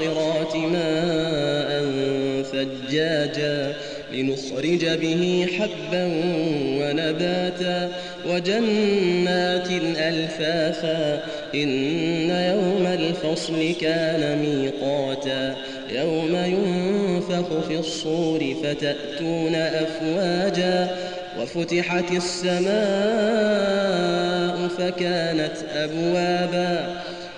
المعصرات ماء ثجاجا لنخرج به حبا ونباتا وجنات ألفافا إن يوم الفصل كان ميقاتا يوم ينفخ في الصور فتأتون أفواجا وفتحت السماء فكانت أبوابا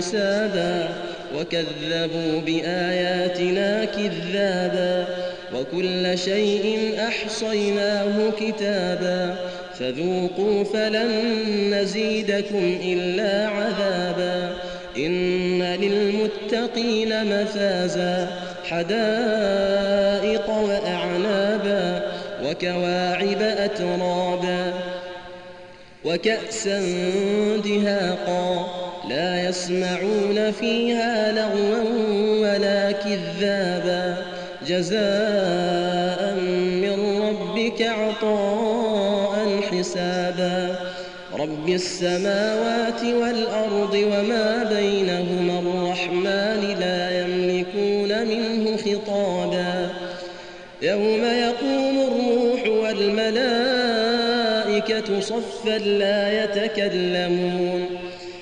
حسابا وكذبوا بآياتنا كذابا وكل شيء أحصيناه كتابا فذوقوا فلن نزيدكم إلا عذابا إن للمتقين مفازا حدائق وأعنابا وكواعب أترابا وكأسا دهاقا لا يسمعون فيها لغوا ولا كذابا. جزاء من ربك عطاء حسابا. رب السماوات والأرض وما بينهما الرحمن لا يملكون منه خطابا. يوم يقوم الروح والملائكة صفا لا يتكلمون.